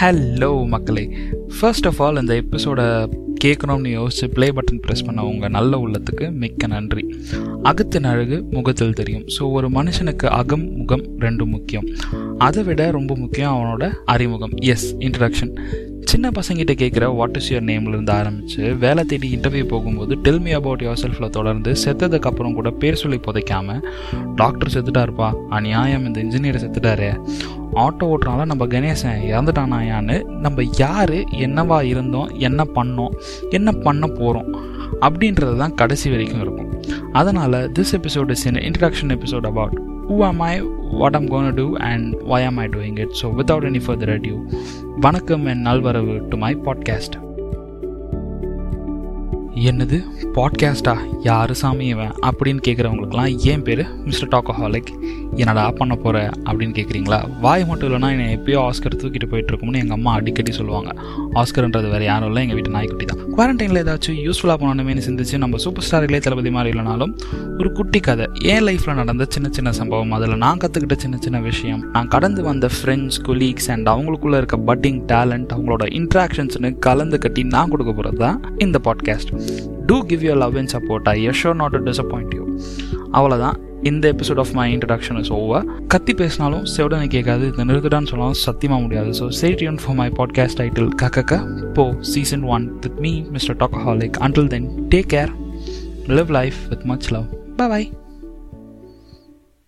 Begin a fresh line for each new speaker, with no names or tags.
Hello மக்களே. First of all இந்த எபிசோடை கேட்கணும்னு யோசிச்சு ப்ளே பட்டன் ப்ரெஸ் பண்ண உங்கள் நல்ல உள்ளத்துக்கு மிக்க நன்றி. அகத்தின் அழகு முகத்தில் தெரியும். ஸோ ஒரு மனுஷனுக்கு அகம் முகம் ரெண்டும் முக்கியம். அதை விட ரொம்ப முக்கியம் அவனோட அறிமுகம். எஸ் இன்ட்ரடக்ஷன் சின்ன பசங்கிட்ட கேட்குற வாட் இஸ் யுவர் நேம்லேருந்து ஆரம்பித்து வேலை தேடி இன்டர்வியூ போகும்போது டெல் மீ அபவுட் யுவர் செல்ஃபில் தொடர்ந்து செத்ததுக்கு அப்புறம் கூட பேர் சொல்லி புதைக்காமல் டாக்டர் செத்துட்டாருப்பா. அநியாயம் இந்த இன்ஜினியர் செத்துட்டாரு. ஆட்டோ ஓட்டுறனால நம்ம கணேசன் இறந்துட்டானாயான்னு நம்ம யார் என்னவா இருந்தோம் என்ன பண்ணோம் என்ன பண்ண போகிறோம் அப்படின்றது தான் கடைசி வரைக்கும் இருக்கும். அதனால் this episode is in introduction episode about who am I what am gonna do and why am I doing it so without any further further வணக்கம் என் நல்வரவு டு மை பாட்காஸ்ட் என்னது? பாட்காஸ்டா யாரு சாமி இவன்? அப்படின்னு கேட்குறவங்களுக்குலாம் ஏன் பேர்? மிஸ்டர் டாக்கோஹாலிக் என்னடா பண்ண போகிற அப்படின்னு கேட்குறீங்களா வாய் மட்டும் இல்லைனா என்னை எப்பயோ ஆஸ்கர் தூக்கிட்டு போயிட்டு இருக்கும்னு எங்கள் அம்மா அடிக்கடி சொல்லுவாங்க. ஆஸ்கர்ன்றது வேறு யாரும் இல்லை. எங்கள் வீட்டு நாய்க்குட்டி தான். குவாரண்டைனில் ஏதாச்சும் யூஸ்ஃபுல்லாக பண்ணணுமே சிந்திச்சு நம்ம சூப்பர் ஸ்டார் இளைய தளபதி மாதிரி இல்லைனாலும் ஒரு குட்டி கதை. என் லைஃப்பில் நடந்த சின்ன சின்ன சம்பவம் அதில் நான் கற்றுக்கிட்ட சின்ன சின்ன விஷயம் நான் கடந்து வந்த ஃப்ரெண்ட்ஸ் கொலீக்ஸ் அண்ட் அவங்களுக்குள்ள இருக்க பட்டிங் டேலண்ட் அவங்களோட இன்ட்ராக்ஷன்ஸ்னு கலந்து கட்டி நான் கொடுக்க போகிறது தான் இந்த podcast to give you love and support I assure not to disappoint you அவ்வளோதான் இந்த episode of my introduction is over கத்தி பேசினாலும் செவடனை கேட்காது இந்த நிறுத்துடான்னு சொன்னாலும் சத்தியமாக முடியாது. So stay tuned for my podcast title கக்கக்க. போ season one with me mister Talkaholic until then take care live life with much love bye